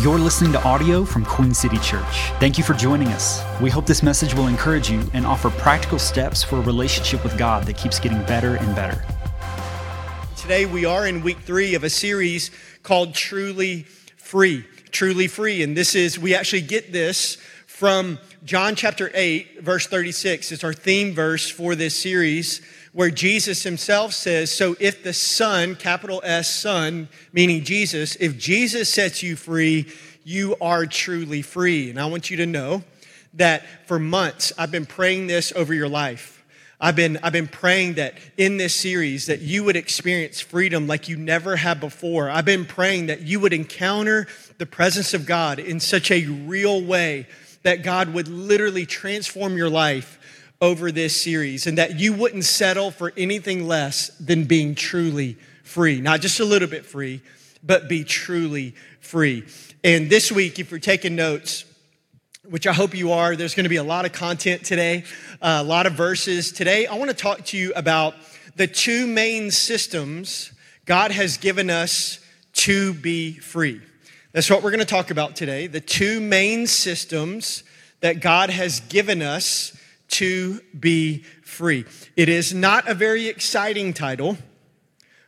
You're listening to audio from Queen City Church. Thank you for joining us. We hope this message will encourage you and offer practical steps for a relationship with God that keeps getting better and better. Today, we are in week three of a series called Truly Free. Truly Free. And this is, we actually get this from John chapter 8, verse 36. It's our theme verse for this series where Jesus himself says, So if the Son, capital S, Son, meaning Jesus, if Jesus sets you free, you are truly free. And I want you to know that for months I've been praying this over your life. I've been, I've been praying that in this series that you would experience freedom like you never have before. I've been praying that you would encounter the presence of God in such a real way that God would literally transform your life over this series and that you wouldn't settle for anything less than being truly free. Not just a little bit free, but be truly free. And this week, if you're taking notes, which I hope you are, there's going to be a lot of content today, uh, a lot of verses. Today, I want to talk to you about the two main systems God has given us to be free. That's what we're going to talk about today. The two main systems that God has given us to be free. It is not a very exciting title,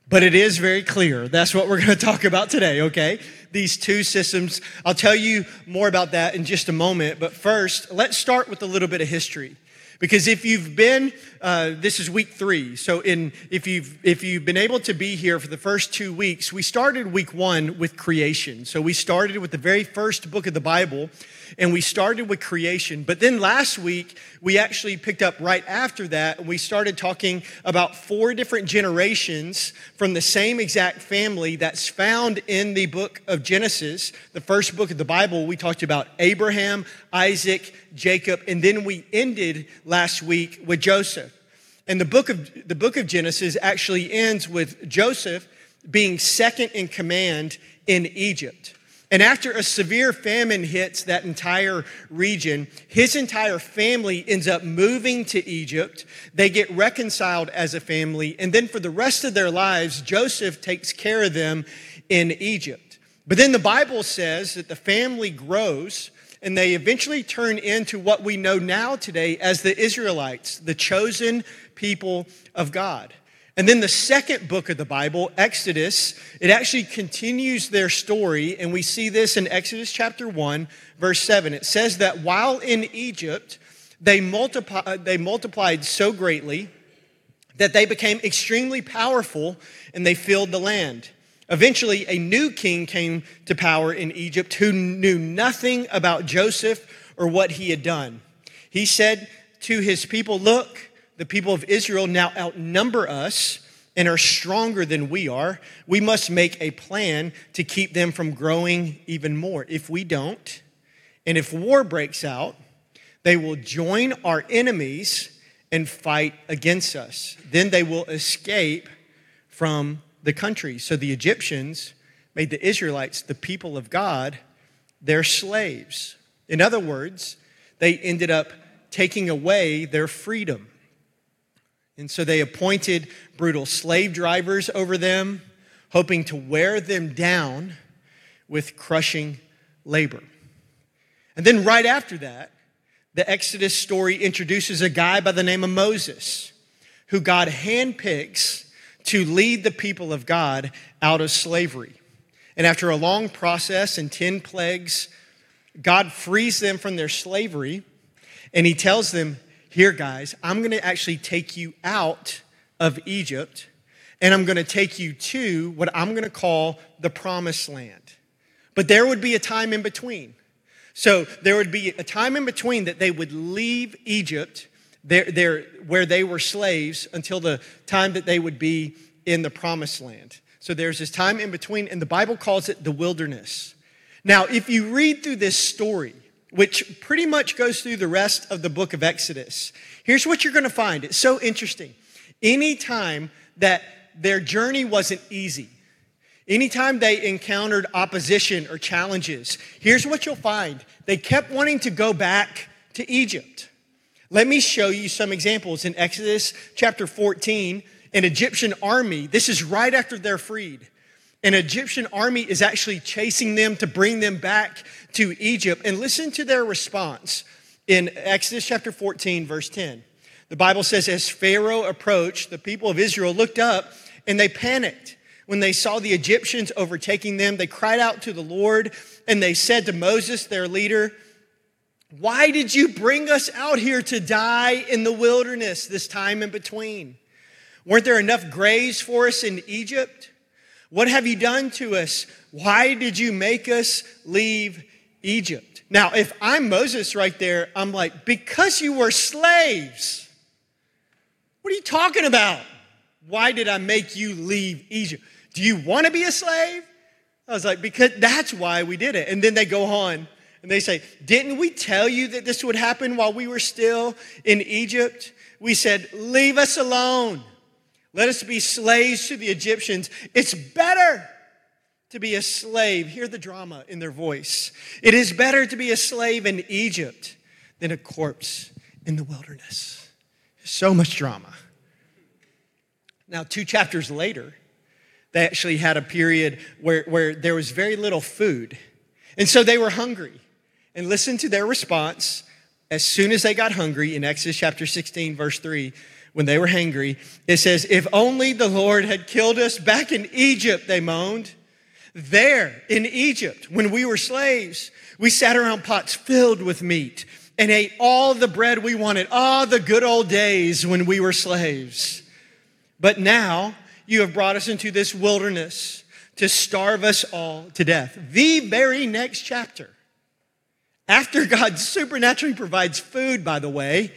but it is very clear. That's what we're going to talk about today, okay? These two systems. I'll tell you more about that in just a moment, but first, let's start with a little bit of history. Because if you've been, uh, this is week three. So in if you've if you've been able to be here for the first two weeks, we started week one with creation. So we started with the very first book of the Bible, and we started with creation. But then last week, we actually picked up right after that, and we started talking about four different generations from the same exact family that's found in the book of Genesis, the first book of the Bible. We talked about Abraham, Isaac, Jacob, and then we ended last week with Joseph. And the book of the book of Genesis actually ends with Joseph being second in command in Egypt. And after a severe famine hits that entire region, his entire family ends up moving to Egypt. They get reconciled as a family. And then for the rest of their lives, Joseph takes care of them in Egypt. But then the Bible says that the family grows and they eventually turn into what we know now today as the Israelites, the chosen people of God. And then the second book of the Bible, Exodus, it actually continues their story. And we see this in Exodus chapter 1, verse 7. It says that while in Egypt, they, multiply, uh, they multiplied so greatly that they became extremely powerful and they filled the land. Eventually, a new king came to power in Egypt who knew nothing about Joseph or what he had done. He said to his people, Look, the people of Israel now outnumber us and are stronger than we are, we must make a plan to keep them from growing even more. If we don't, and if war breaks out, they will join our enemies and fight against us. Then they will escape from the country. So the Egyptians made the Israelites, the people of God, their slaves. In other words, they ended up taking away their freedom. And so they appointed brutal slave drivers over them, hoping to wear them down with crushing labor. And then, right after that, the Exodus story introduces a guy by the name of Moses, who God handpicks to lead the people of God out of slavery. And after a long process and 10 plagues, God frees them from their slavery and he tells them, here, guys, I'm going to actually take you out of Egypt and I'm going to take you to what I'm going to call the promised land. But there would be a time in between. So there would be a time in between that they would leave Egypt, there, there, where they were slaves, until the time that they would be in the promised land. So there's this time in between, and the Bible calls it the wilderness. Now, if you read through this story, which pretty much goes through the rest of the book of Exodus. Here's what you're going to find it's so interesting. Anytime that their journey wasn't easy, anytime they encountered opposition or challenges, here's what you'll find they kept wanting to go back to Egypt. Let me show you some examples. In Exodus chapter 14, an Egyptian army, this is right after they're freed, An Egyptian army is actually chasing them to bring them back to Egypt. And listen to their response in Exodus chapter 14, verse 10. The Bible says, As Pharaoh approached, the people of Israel looked up and they panicked. When they saw the Egyptians overtaking them, they cried out to the Lord and they said to Moses, their leader, Why did you bring us out here to die in the wilderness this time in between? Weren't there enough graves for us in Egypt? What have you done to us? Why did you make us leave Egypt? Now, if I'm Moses right there, I'm like, because you were slaves. What are you talking about? Why did I make you leave Egypt? Do you want to be a slave? I was like, because that's why we did it. And then they go on and they say, Didn't we tell you that this would happen while we were still in Egypt? We said, Leave us alone. Let us be slaves to the Egyptians. It's better to be a slave. Hear the drama in their voice. It is better to be a slave in Egypt than a corpse in the wilderness. So much drama. Now, two chapters later, they actually had a period where, where there was very little food. And so they were hungry. And listen to their response as soon as they got hungry in Exodus chapter 16, verse 3 when they were hungry, it says, If only the Lord had killed us back in Egypt, they moaned. There in Egypt, when we were slaves, we sat around pots filled with meat and ate all the bread we wanted. Ah, the good old days when we were slaves. But now you have brought us into this wilderness to starve us all to death. The very next chapter, after God supernaturally provides food, by the way,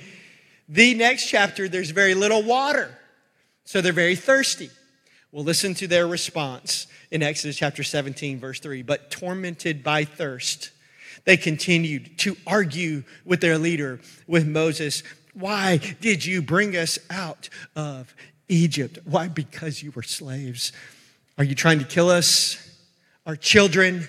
the next chapter, there's very little water. So they're very thirsty. Well, listen to their response in Exodus chapter 17, verse 3. But tormented by thirst, they continued to argue with their leader, with Moses. Why did you bring us out of Egypt? Why? Because you were slaves. Are you trying to kill us, our children,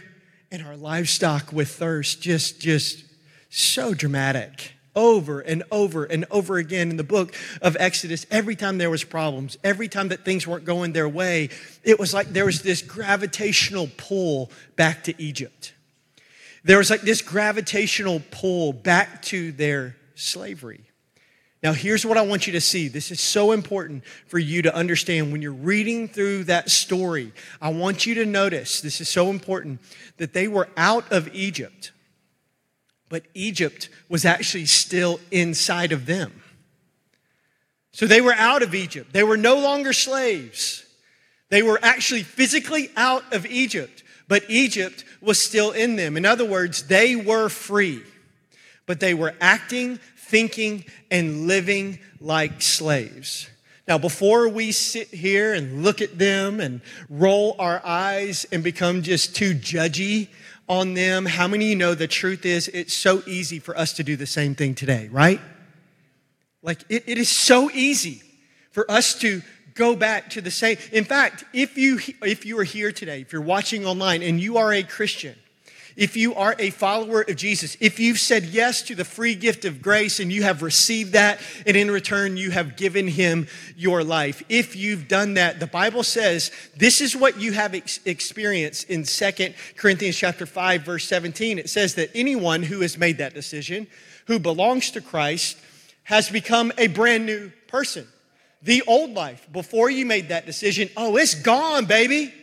and our livestock with thirst? Just, just so dramatic over and over and over again in the book of Exodus. Every time there was problems, every time that things weren't going their way, it was like there was this gravitational pull back to Egypt. There was like this gravitational pull back to their slavery. Now, here's what I want you to see. This is so important for you to understand when you're reading through that story. I want you to notice, this is so important, that they were out of Egypt but Egypt was actually still inside of them. So they were out of Egypt. They were no longer slaves. They were actually physically out of Egypt, but Egypt was still in them. In other words, they were free, but they were acting, thinking, and living like slaves. Now, before we sit here and look at them and roll our eyes and become just too judgy on them. How many of you know the truth is it's so easy for us to do the same thing today, right? Like it, it is so easy for us to go back to the same. In fact, if you if you are here today, if you're watching online and you are a Christian, if you are a follower of Jesus, if you've said yes to the free gift of grace and you have received that, and in return you have given him your life, if you've done that, the Bible says this is what you have ex- experienced in Second Corinthians chapter 5, verse 17. It says that anyone who has made that decision, who belongs to Christ, has become a brand new person. The old life, before you made that decision, oh, it's gone, baby.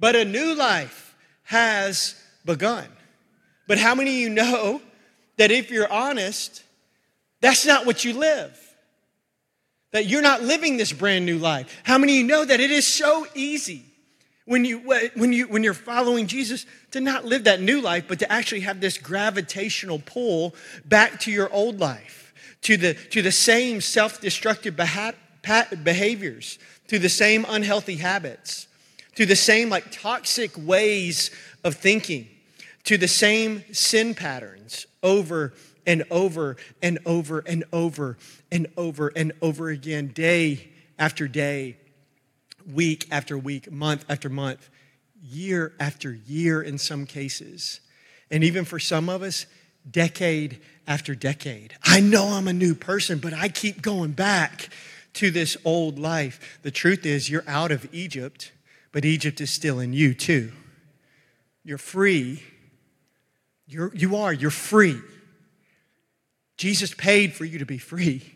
But a new life has begun. But how many of you know that if you're honest, that's not what you live? That you're not living this brand new life. How many of you know that it is so easy when, you, when, you, when you're following Jesus to not live that new life, but to actually have this gravitational pull back to your old life, to the, to the same self destructive behaviors, to the same unhealthy habits, to the same like toxic ways of thinking to the same sin patterns over and over and over and over and over and over again, day after day, week after week, month after month, year after year in some cases. And even for some of us, decade after decade. I know I'm a new person, but I keep going back to this old life. The truth is, you're out of Egypt but Egypt is still in you too. You're free. You're, you are, you're free. Jesus paid for you to be free,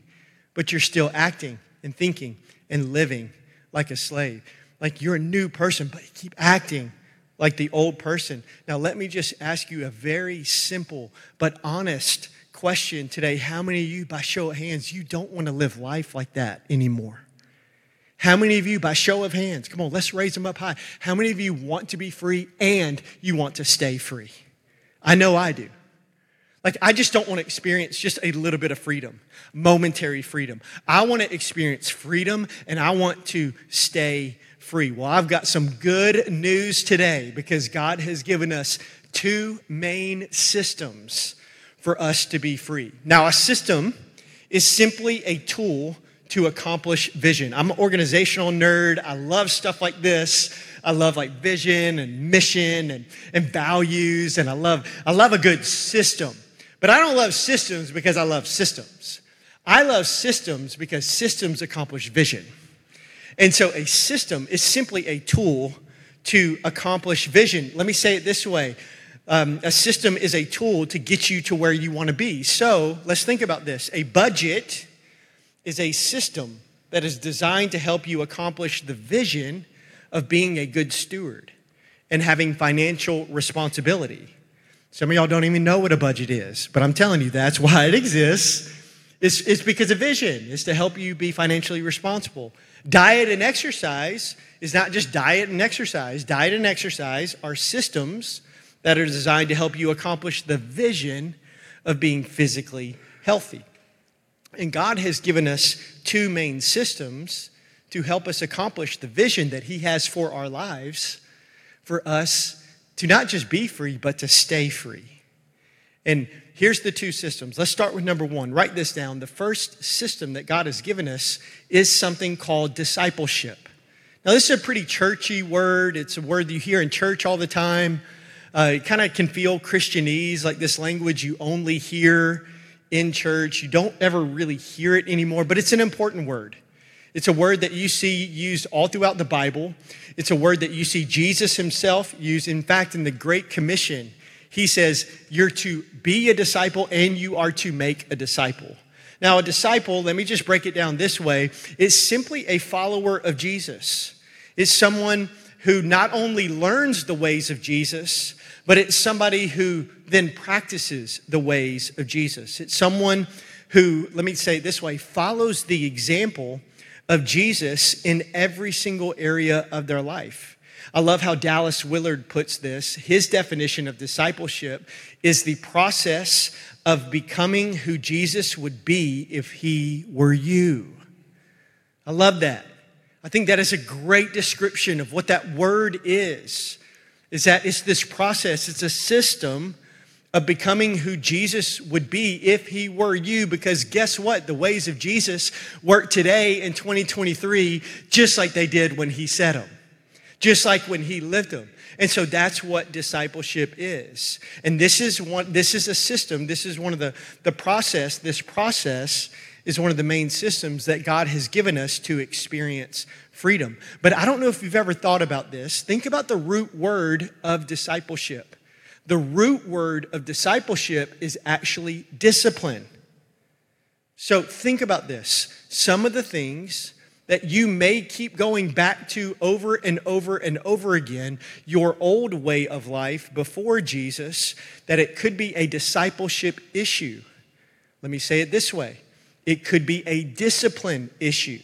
but you're still acting and thinking and living like a slave. Like you're a new person, but you keep acting like the old person. Now, let me just ask you a very simple but honest question today. How many of you, by show of hands, you don't want to live life like that anymore? How many of you, by show of hands, come on, let's raise them up high. How many of you want to be free and you want to stay free? I know I do. Like, I just don't want to experience just a little bit of freedom, momentary freedom. I want to experience freedom and I want to stay free. Well, I've got some good news today because God has given us two main systems for us to be free. Now, a system is simply a tool to accomplish vision. I'm an organizational nerd. I love stuff like this. I love like vision and mission and, and values, and I love, I love a good system. But I don't love systems because I love systems. I love systems because systems accomplish vision. And so a system is simply a tool to accomplish vision. Let me say it this way um, a system is a tool to get you to where you want to be. So let's think about this. A budget is a system that is designed to help you accomplish the vision of being a good steward and having financial responsibility. Some of y'all don't even know what a budget is, but I'm telling you that's why it exists. It's, it's because of vision, it's to help you be financially responsible. Diet and exercise is not just diet and exercise, diet and exercise are systems that are designed to help you accomplish the vision of being physically healthy. And God has given us two main systems to help us accomplish the vision that He has for our lives, for us to not just be free, but to stay free. And here's the two systems. Let's start with number one. Write this down. The first system that God has given us is something called discipleship. Now, this is a pretty churchy word, it's a word you hear in church all the time. Uh, it kind of can feel Christianese, like this language you only hear in church. You don't ever really hear it anymore, but it's an important word. It's a word that you see used all throughout the Bible. It's a word that you see Jesus himself use. In fact, in the Great Commission, he says, You're to be a disciple and you are to make a disciple. Now, a disciple, let me just break it down this way, is simply a follower of Jesus. It's someone who not only learns the ways of Jesus, but it's somebody who then practices the ways of Jesus. It's someone who, let me say it this way, follows the example of Jesus in every single area of their life. I love how Dallas Willard puts this. His definition of discipleship is the process of becoming who Jesus would be if he were you. I love that. I think that is a great description of what that word is is that it's this process, it's a system of becoming who Jesus would be if he were you. Because guess what? The ways of Jesus work today in 2023 just like they did when he said them, just like when he lived them. And so that's what discipleship is. And this is one, this is a system, this is one of the, the process, this process is one of the main systems that God has given us to experience freedom. But I don't know if you've ever thought about this. Think about the root word of discipleship. The root word of discipleship is actually discipline. So think about this. Some of the things that you may keep going back to over and over and over again, your old way of life before Jesus, that it could be a discipleship issue. Let me say it this way it could be a discipline issue.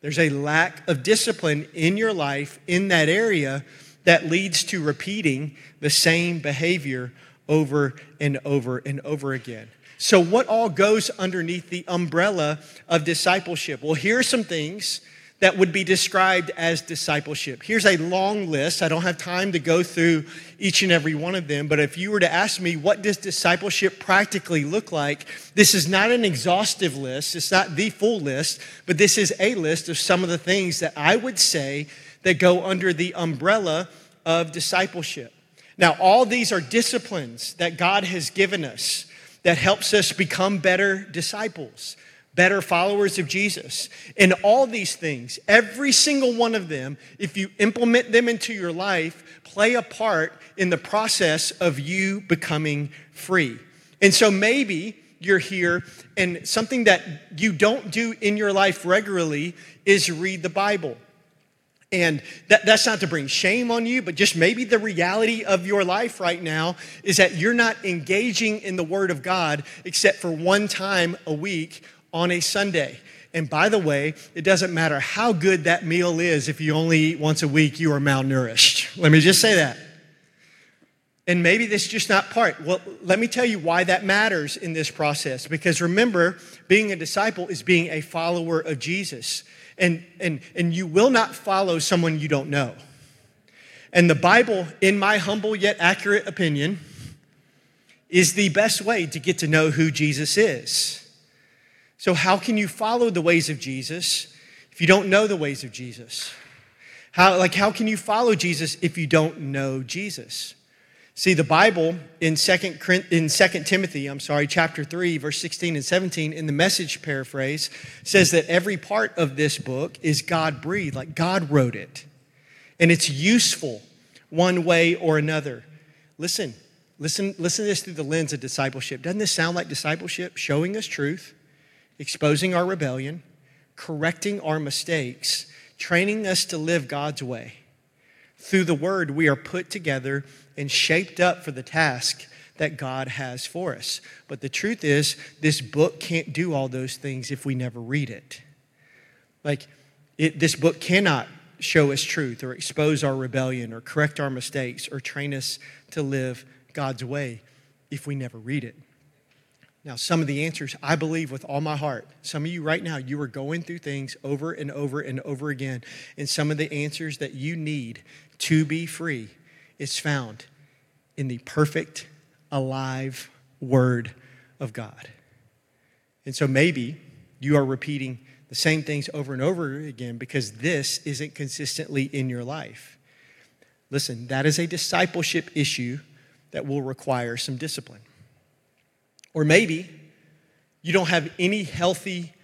There's a lack of discipline in your life in that area that leads to repeating the same behavior over and over and over again. So, what all goes underneath the umbrella of discipleship? Well, here are some things that would be described as discipleship. Here's a long list. I don't have time to go through each and every one of them, but if you were to ask me, what does discipleship practically look like? This is not an exhaustive list, it's not the full list, but this is a list of some of the things that I would say that go under the umbrella of discipleship. Now, all these are disciplines that God has given us that helps us become better disciples better followers of Jesus. And all these things, every single one of them, if you implement them into your life, play a part in the process of you becoming free. And so maybe you're here and something that you don't do in your life regularly is read the Bible. And that, that's not to bring shame on you, but just maybe the reality of your life right now is that you're not engaging in the Word of God except for one time a week on a Sunday. And by the way, it doesn't matter how good that meal is if you only eat once a week, you are malnourished. Let me just say that. And maybe this is just not part. Well, let me tell you why that matters in this process. Because remember, being a disciple is being a follower of Jesus. And, and, and you will not follow someone you don't know. And the Bible, in my humble yet accurate opinion, is the best way to get to know who Jesus is. So, how can you follow the ways of Jesus if you don't know the ways of Jesus? How, like, how can you follow Jesus if you don't know Jesus? See, the Bible in Second, in 2 Timothy, I'm sorry, chapter 3, verse 16 and 17, in the message paraphrase, says that every part of this book is God breathed, like God wrote it. And it's useful one way or another. Listen, listen, listen to this through the lens of discipleship. Doesn't this sound like discipleship? Showing us truth, exposing our rebellion, correcting our mistakes, training us to live God's way. Through the word, we are put together and shaped up for the task that God has for us. But the truth is, this book can't do all those things if we never read it. Like, it, this book cannot show us truth or expose our rebellion or correct our mistakes or train us to live God's way if we never read it. Now, some of the answers I believe with all my heart. Some of you right now, you are going through things over and over and over again. And some of the answers that you need to be free is found in the perfect, alive Word of God. And so maybe you are repeating the same things over and over again because this isn't consistently in your life. Listen, that is a discipleship issue that will require some discipline. Or maybe you don't have any healthy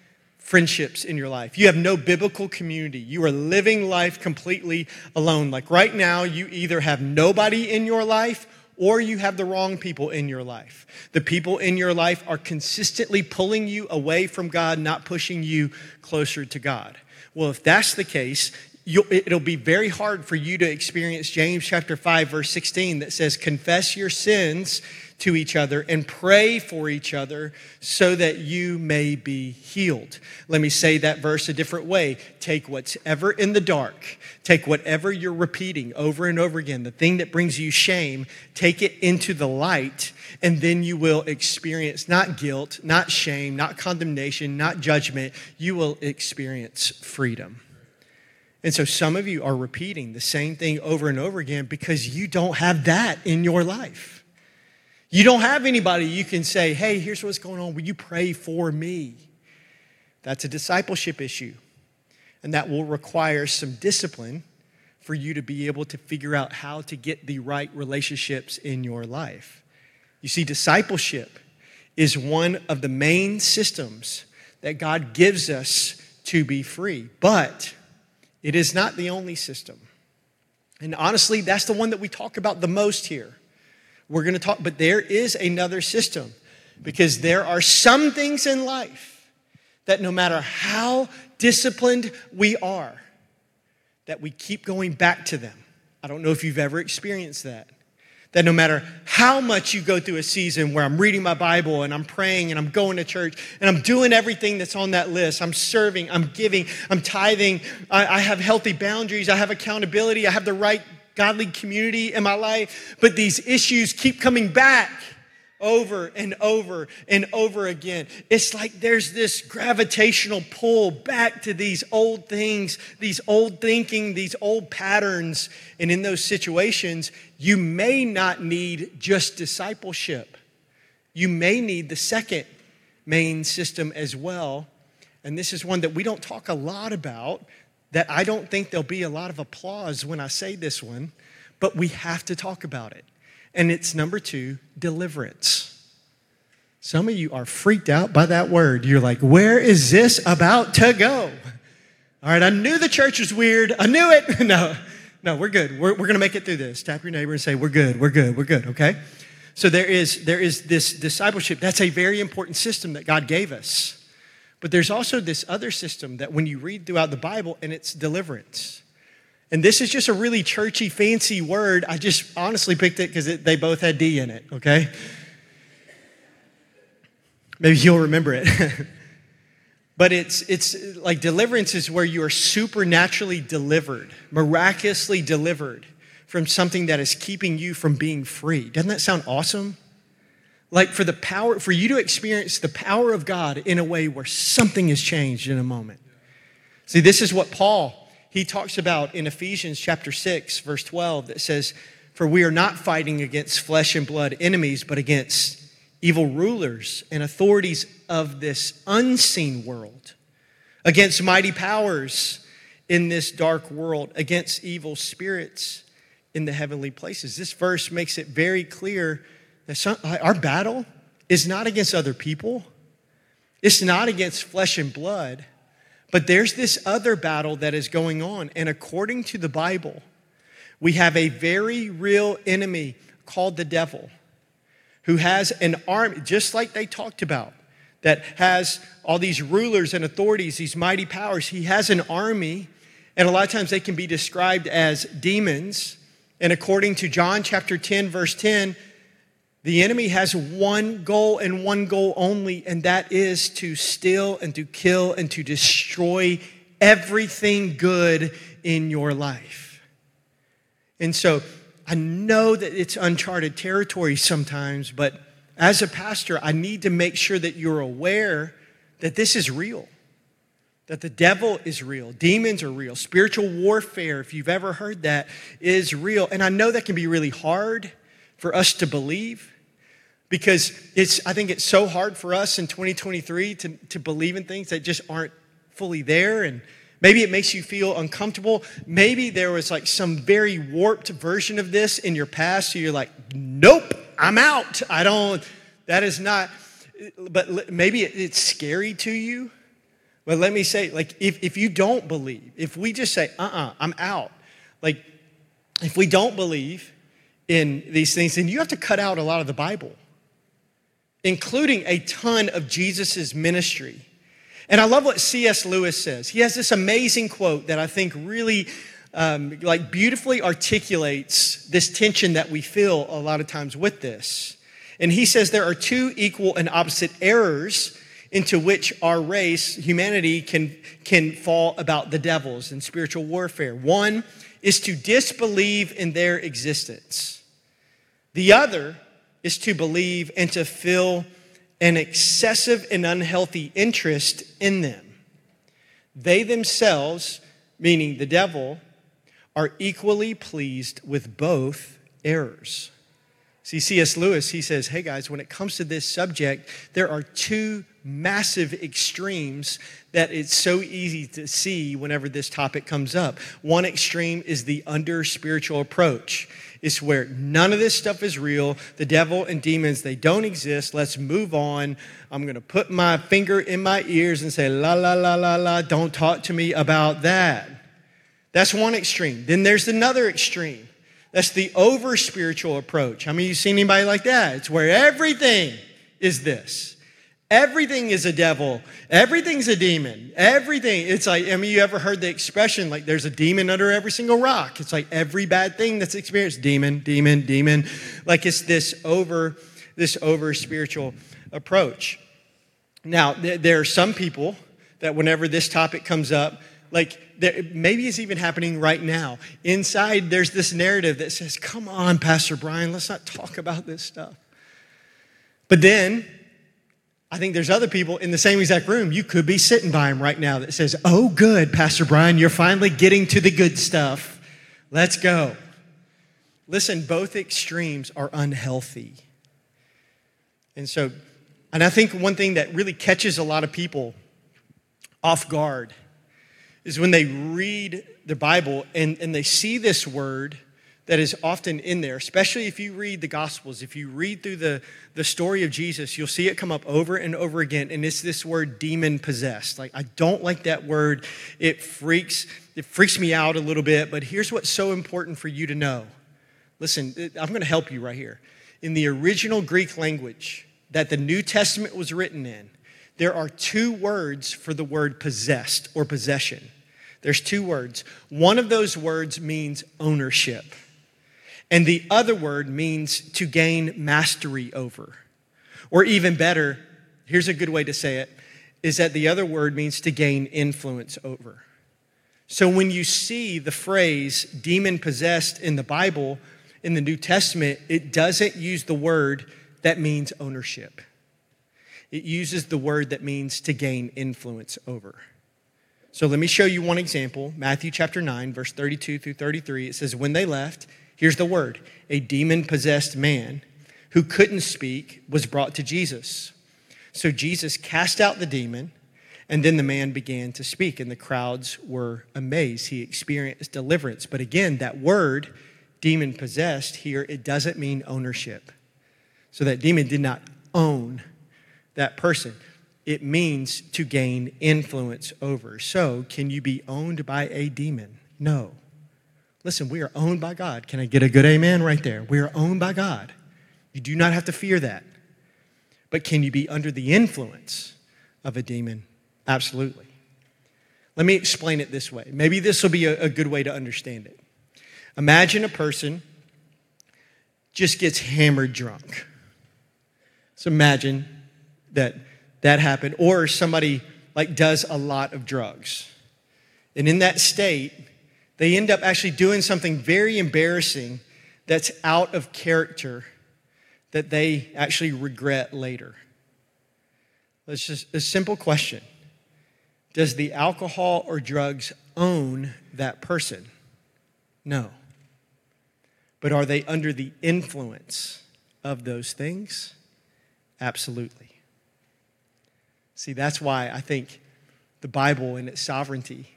friendships in your life. You have no biblical community. You are living life completely alone. Like right now, you either have nobody in your life or you have the wrong people in your life. The people in your life are consistently pulling you away from God, not pushing you closer to God. Well, if that's the case, it'll be very hard for you to experience James chapter 5 verse 16 that says confess your sins to each other and pray for each other so that you may be healed. Let me say that verse a different way. Take whatever in the dark, take whatever you're repeating over and over again, the thing that brings you shame, take it into the light, and then you will experience not guilt, not shame, not condemnation, not judgment. You will experience freedom. And so some of you are repeating the same thing over and over again because you don't have that in your life. You don't have anybody you can say, hey, here's what's going on. Will you pray for me? That's a discipleship issue. And that will require some discipline for you to be able to figure out how to get the right relationships in your life. You see, discipleship is one of the main systems that God gives us to be free, but it is not the only system. And honestly, that's the one that we talk about the most here. We're going to talk, but there is another system because there are some things in life that no matter how disciplined we are, that we keep going back to them. I don't know if you've ever experienced that. That no matter how much you go through a season where I'm reading my Bible and I'm praying and I'm going to church and I'm doing everything that's on that list, I'm serving, I'm giving, I'm tithing, I, I have healthy boundaries, I have accountability, I have the right godly community in my life, but these issues keep coming back over and over and over again. It's like there's this gravitational pull back to these old things, these old thinking, these old patterns. And in those situations, you may not need just discipleship. You may need the second main system as well. And this is one that we don't talk a lot about that I don't think there'll be a lot of applause when I say this one, but we have to talk about it. And it's number two, deliverance. Some of you are freaked out by that word. You're like, where is this about to go? All right, I knew the church was weird. I knew it. No, no, we're good. We're, we're going to make it through this. Tap your neighbor and say, we're good, we're good, we're good, okay? So there is, there is this discipleship. That's a very important system that God gave us. But there's also this other system that when you read throughout the Bible, and it's deliverance. And this is just a really churchy, fancy word. I just honestly picked it because they both had D in it, okay? Maybe you'll remember it. but it's, it's like deliverance is where you are supernaturally delivered, miraculously delivered from something that is keeping you from being free. Doesn't that sound awesome? Like for the power, for you to experience the power of God in a way where something has changed in a moment. See, this is what Paul, he talks about in Ephesians chapter 6, verse 12, that says, For we are not fighting against flesh and blood enemies, but against evil rulers and authorities of this unseen world, against mighty powers in this dark world, against evil spirits in the heavenly places. This verse makes it very clear our battle is not against other people, it's not against flesh and blood, but there's this other battle that is going on. And according to the Bible, we have a very real enemy called the devil who has an army, just like they talked about, that has all these rulers and authorities, these mighty powers. He has an army, and a lot of times they can be described as demons. And according to John chapter 10, verse 10, the enemy has one goal and one goal only, and that is to steal and to kill and to destroy everything good in your life. And so I know that it's uncharted territory sometimes, but as a pastor, I need to make sure that you're aware that this is real, that the devil is real, demons are real, spiritual warfare, if you've ever heard that, is real. And I know that can be really hard for us to believe because it's, I think it's so hard for us in 2023 to, to believe in things that just aren't fully there. And Maybe it makes you feel uncomfortable. Maybe there was like some very warped version of this in your past. So you're like, nope, I'm out. I don't, that is not, but maybe it's scary to you. But let me say, like, if, if you don't believe, if we just say, uh uh-uh, uh, i am out, like, if we don't believe in these things, and you have to cut out a lot of the Bible, including a ton of Jesus's ministry and I love what C.S. Lewis says. He has this amazing quote that I think really um, like beautifully articulates this tension that we feel a lot of times with this. And he says there are two equal and opposite errors into which our race, humanity, can, can fall about the devils and spiritual warfare. One is to disbelieve in their existence. The other is to believe and to feel an excessive and unhealthy interest in them. They themselves, meaning the devil, are equally pleased with both errors. See, C.S. Lewis, he says, hey guys, when it comes to this subject, there are two massive extremes that it's so easy to see whenever this topic comes up. One extreme is the under spiritual approach. It's where none of this stuff is real. The devil and demons, they don't exist. Let's move on. I'm going to put my finger in my ears and say, la, la, la, la, la, don't talk to me about that. That's one extreme. Then there's another extreme. That's the over spiritual approach. How I many of you seen anybody like that? It's where everything is this. Everything is a devil. Everything's a demon. Everything. It's like, I mean, you ever heard the expression, like, there's a demon under every single rock? It's like every bad thing that's experienced, demon, demon, demon. Like it's this over, this over spiritual approach. Now, there are some people that whenever this topic comes up, like there, maybe it's even happening right now. Inside, there's this narrative that says, Come on, Pastor Brian, let's not talk about this stuff. But then I think there's other people in the same exact room. You could be sitting by him right now that says, Oh, good, Pastor Brian, you're finally getting to the good stuff. Let's go. Listen, both extremes are unhealthy. And so, and I think one thing that really catches a lot of people off guard is when they read the Bible and, and they see this word that is often in there, especially if you read the Gospels, if you read through the, the story of Jesus, you'll see it come up over and over again. And it's this word demon possessed. Like, I don't like that word. It freaks, it freaks me out a little bit. But here's what's so important for you to know. Listen, I'm going to help you right here. In the original Greek language that the New Testament was written in, there are two words for the word possessed or possession. There's two words. One of those words means ownership. And the other word means to gain mastery over. Or even better, here's a good way to say it, is that the other word means to gain influence over. So when you see the phrase demon possessed in the Bible, in the New Testament, it doesn't use the word that means ownership. It uses the word that means to gain influence over. So let me show you one example Matthew chapter 9, verse 32 through 33. It says, When they left, Here's the word a demon possessed man who couldn't speak was brought to Jesus. So Jesus cast out the demon, and then the man began to speak, and the crowds were amazed. He experienced deliverance. But again, that word, demon possessed, here, it doesn't mean ownership. So that demon did not own that person. It means to gain influence over. So, can you be owned by a demon? No. Listen, we are owned by God. Can I get a good amen right there? We are owned by God. You do not have to fear that. But can you be under the influence of a demon? Absolutely. Let me explain it this way. Maybe this will be a, a good way to understand it. Imagine a person just gets hammered drunk. So imagine that that happened, or somebody like does a lot of drugs. And in that state, they end up actually doing something very embarrassing that's out of character that they actually regret later. It's just a simple question Does the alcohol or drugs own that person? No. But are they under the influence of those things? Absolutely. See, that's why I think the Bible and its sovereignty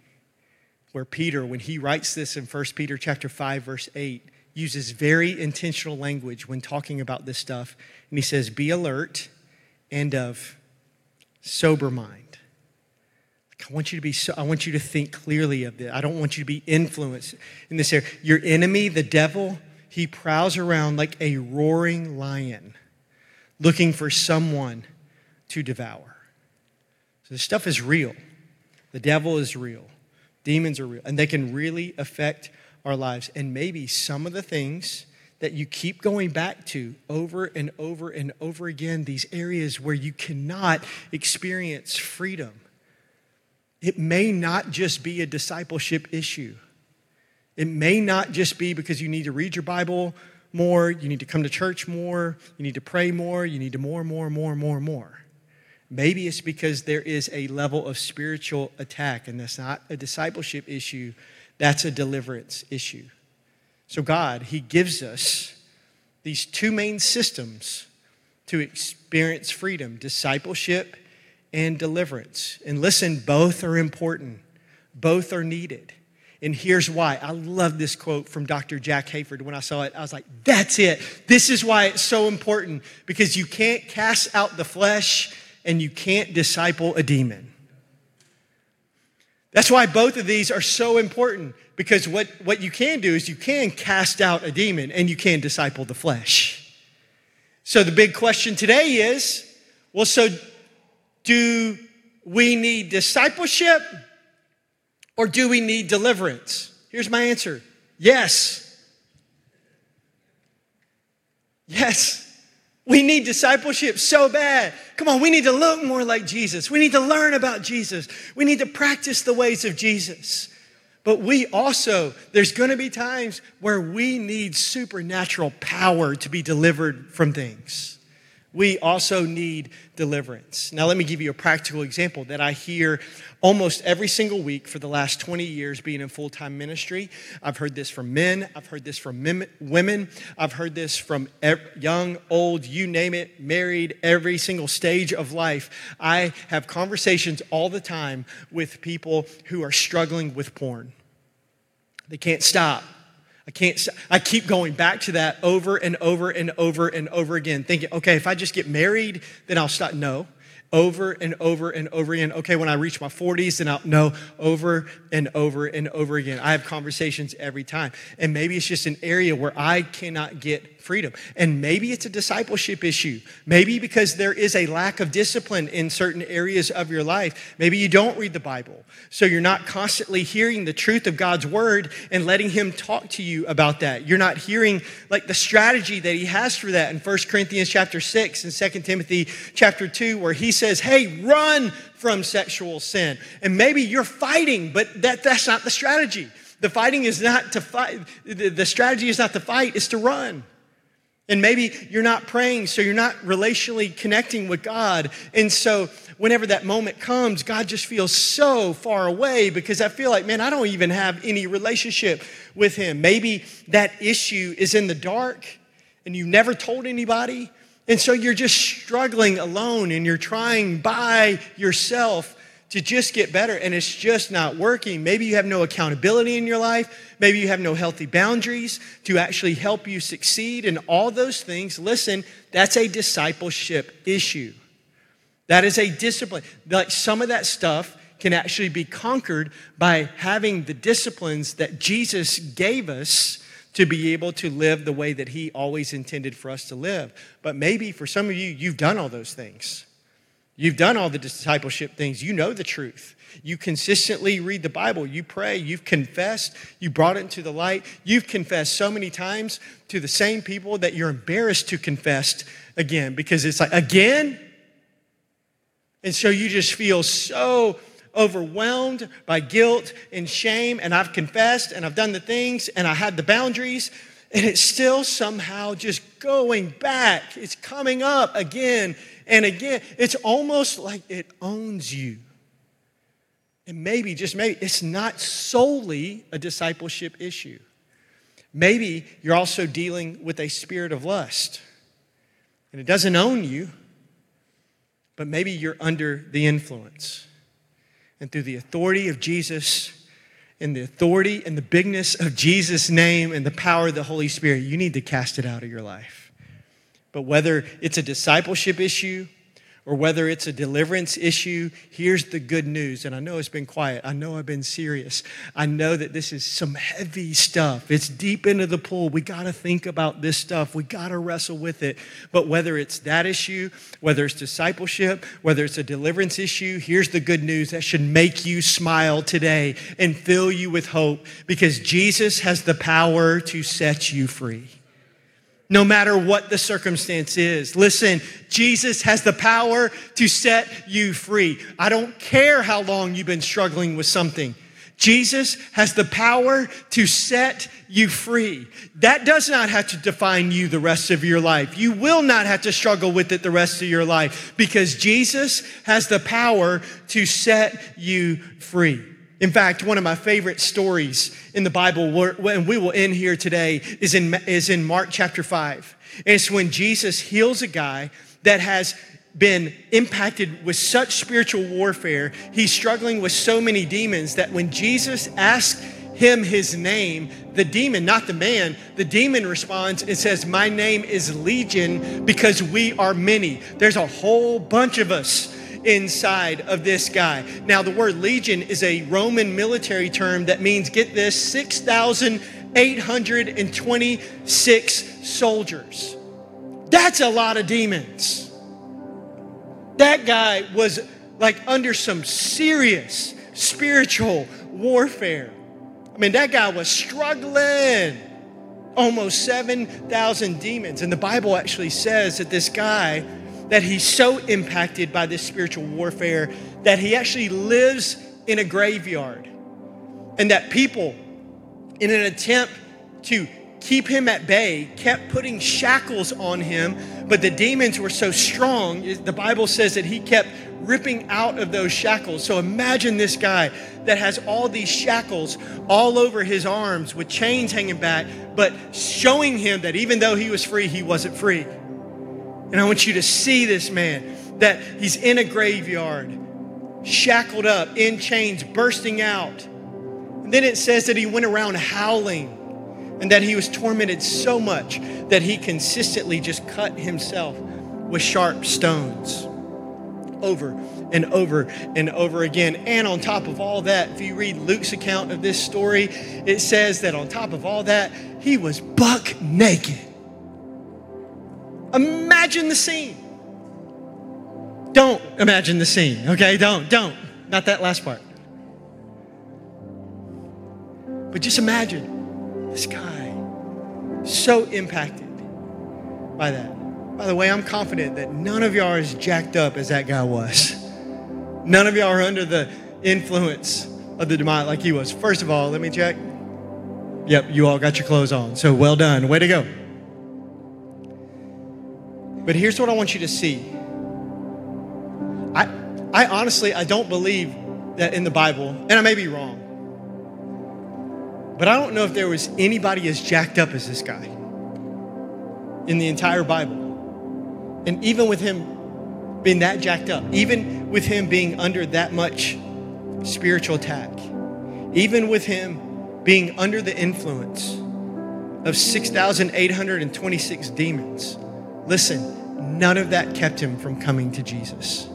where Peter, when he writes this in 1 Peter chapter 5, verse 8, uses very intentional language when talking about this stuff. And he says, Be alert and of sober mind. I want you to be so, I want you to think clearly of this. I don't want you to be influenced in this area. Your enemy, the devil, he prowls around like a roaring lion looking for someone to devour. So this stuff is real. The devil is real. Demons are real, and they can really affect our lives. And maybe some of the things that you keep going back to over and over and over again, these areas where you cannot experience freedom, it may not just be a discipleship issue. It may not just be because you need to read your Bible more, you need to come to church more, you need to pray more, you need to more, more, more, more, more. Maybe it's because there is a level of spiritual attack, and that's not a discipleship issue, that's a deliverance issue. So, God, He gives us these two main systems to experience freedom discipleship and deliverance. And listen, both are important, both are needed. And here's why. I love this quote from Dr. Jack Hayford. When I saw it, I was like, that's it. This is why it's so important because you can't cast out the flesh and you can't disciple a demon. That's why both of these are so important because what, what you can do is you can cast out a demon and you can disciple the flesh. So the big question today is well, so do we need discipleship or do we need deliverance? Here's my answer yes. Yes. We need discipleship so bad. Come on, we need to look more like Jesus. We need to learn about Jesus. We need to practice the ways of Jesus. But we also, there's going to be times where we need supernatural power to be delivered from things we also need deliverance. Now, let me give you a practical example that I hear almost every single week for the last 20 years being in full time ministry. I've heard this from men, I've heard this from women, I've heard this from young, old, you name it, married, every single stage of life. I have conversations all the time with people who are struggling with porn. They can't stop. I can't, I keep going back to that over and over and over and over again, thinking, okay, if I just get married, then I'll stop. No over and over and over again. Okay, when I reach my 40s, then I'll know over and over and over again. I have conversations every time. And maybe it's just an area where I cannot get freedom. And maybe it's a discipleship issue. Maybe because there is a lack of discipline in certain areas of your life. Maybe you don't read the Bible. So you're not constantly hearing the truth of God's word and letting Him talk to you about that. You're not hearing like the strategy that He has for that in 1 Corinthians chapter 6 and 2 Timothy chapter 2, where He says, hey, run from sexual sin. And maybe you're fighting, but that, that's not the strategy. The fighting is not to fight, the strategy is not to fight, it's to run. And maybe you're not praying, so you're not relationally connecting with God. And so, whenever that moment comes, God just feels so far away because I feel like, man, I don't even have any relationship with Him. Maybe that issue is in the dark and you never told anybody. And so you're just struggling alone and you're trying by yourself to just get better and it's just not working. Maybe you have no accountability in your life. Maybe you have no healthy boundaries to actually help you succeed and all those things. Listen, that's a discipleship issue. That is a discipline. Like some of that stuff can actually be conquered by having the disciplines that Jesus gave us to be able to live the way that He always intended for us to live. But maybe for some of you, you've done all those things. You've done all the discipleship things. You know the truth. You consistently read the Bible. You pray. You've confessed. You brought it into the light. You've confessed so many times to the same people that you're embarrassed to confess again because it's like, again? And so you just feel so overwhelmed by guilt and shame, and I've confessed and I've done the things and I had the boundaries, and it's still somehow just going back. It's coming up again and again. It's almost like it owns you. And maybe, just maybe, it's not solely a discipleship issue. Maybe you're also dealing with a spirit of lust, and it doesn't own you, but maybe you're under the influence and through the authority of Jesus and the authority and the bigness of Jesus' name and the power of the Holy Spirit, you need to cast it out of your life. But whether it's a discipleship issue, or whether it's a deliverance issue, here's the good news. And I know it's been quiet. I know I've been serious. I know that this is some heavy stuff. It's deep into the pool. We got to think about this stuff. We got to wrestle with it. But whether it's that issue, whether it's discipleship, whether it's a deliverance issue, here's the good news that should make you smile today and fill you with hope because Jesus has the power to set you free no matter what the circumstance is. Listen, Jesus has the power to set you free. I don't care how long you've been struggling with something. Jesus has the power to set you free. That does not have to define you the rest of your life. You will not have to struggle with it the rest of your life because Jesus has the power to set you free. In fact, one of my favorite stories in the Bible, and we will end here today, is in, is in Mark chapter 5. it's when Jesus heals a guy that has been impacted with such spiritual warfare. He's struggling with so many demons that when Jesus asks him his name, the demon, not the man, the demon responds and says, My name is Legion because we are many. There's a whole bunch of us inside of this guy. Now, the word legion is a Roman military term that means, get this, 6,826 soldiers. That's a lot of demons. That guy was like under some serious spiritual warfare. I mean, that guy was struggling. Almost 7,000 demons. And the Bible actually says that this guy that he's so impacted by this spiritual warfare that he actually lives in a graveyard. And that people, in an attempt to keep him at bay, kept putting shackles on him, but the demons were so strong, the Bible says that he kept ripping out of those shackles. So imagine this guy that has all these shackles all over his arms with chains hanging back, but showing him that even though he was free, he wasn't free. And I want you to see this man that he's in a graveyard, shackled up, in chains, bursting out. And then it says that he went around howling. and that he was tormented so much that he consistently just cut himself with sharp stones over and over and over again. And on top of all that, if you read Luke's account of this story, it says that on top of all that, he was buck naked. Imagine the scene. Don't imagine the scene, okay? Don't, don't. Not that last part. But just imagine this guy so impacted by that. By the way, I'm confident that none of y'all are as jacked up as that guy was. None of y'all are under the influence of the demonic like he was. First of all, let me check. Yep, you all got your clothes on. So well done. Way to go. But here's what I want you to see. I, I honestly, I don't believe that in the Bible, and I may be wrong, but I don't know if there was anybody as jacked up as this guy in the entire Bible. And even with him being that jacked up, even with him being under that much spiritual attack, even with him being under the influence of 6,826 demons, listen, none of that kept him from coming to Jesus.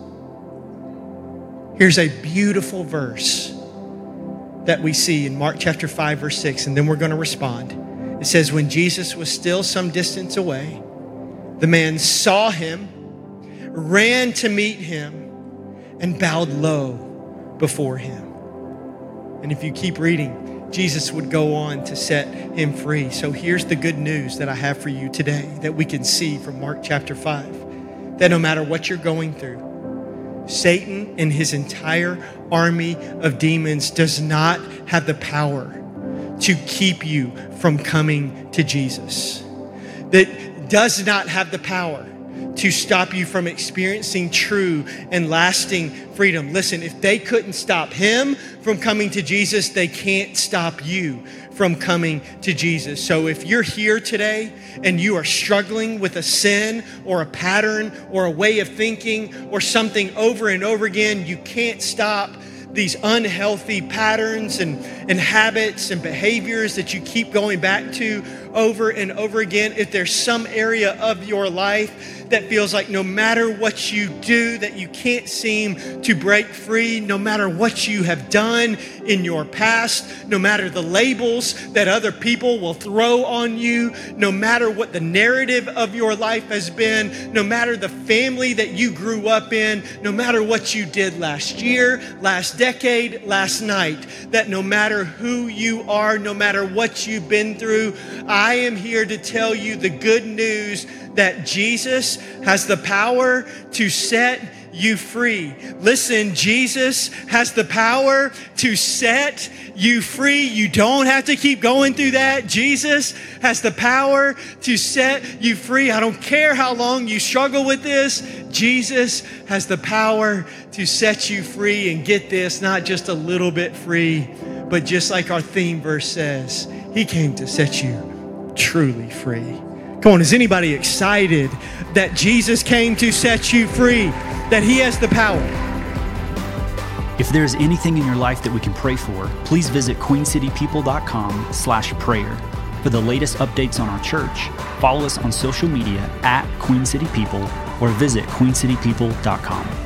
Here's a beautiful verse that we see in Mark chapter 5, verse 6, and then we're going to respond. It says, When Jesus was still some distance away, the man saw him, ran to meet him, and bowed low before him. And if you keep reading, Jesus would go on to set him free. So here's the good news that I have for you today that we can see from Mark chapter 5 that no matter what you're going through, Satan and his entire army of demons does not have the power to keep you from coming to Jesus. That does not have the power to stop you from experiencing true and lasting freedom. Listen, if they couldn't stop him from coming to Jesus, they can't stop you from coming to Jesus. So if you're here today and you are struggling with a sin or a pattern or a way of thinking or something over and over again, you can't stop these unhealthy patterns and, and habits and behaviors that you keep going back to over and over again. If there's some area of your life that feels like no matter what you do, that you can't seem to break free, no matter what you have done in your past, no matter the labels that other people will throw on you, no matter what the narrative of your life has been, no matter the family that you grew up in, no matter what you did last year, last decade, last night, that no matter who you are, no matter what you've been through, I am here to tell you the good news that Jesus has the power to set you free. Listen, Jesus has the power to set you free. You don't have to keep going through that. Jesus has the power to set you free. I don't care how long you struggle with this. Jesus has the power to set you free and get this, not just a little bit free, but just like our theme verse says, He came to set you truly free. Come on, is anybody excited that Jesus came to set you free, that He has the power? If there is anything in your life that we can pray for, please visit queencitypeople.com slash prayer. For the latest updates on our church, follow us on social media at Queen City People or visit queencitypeople.com.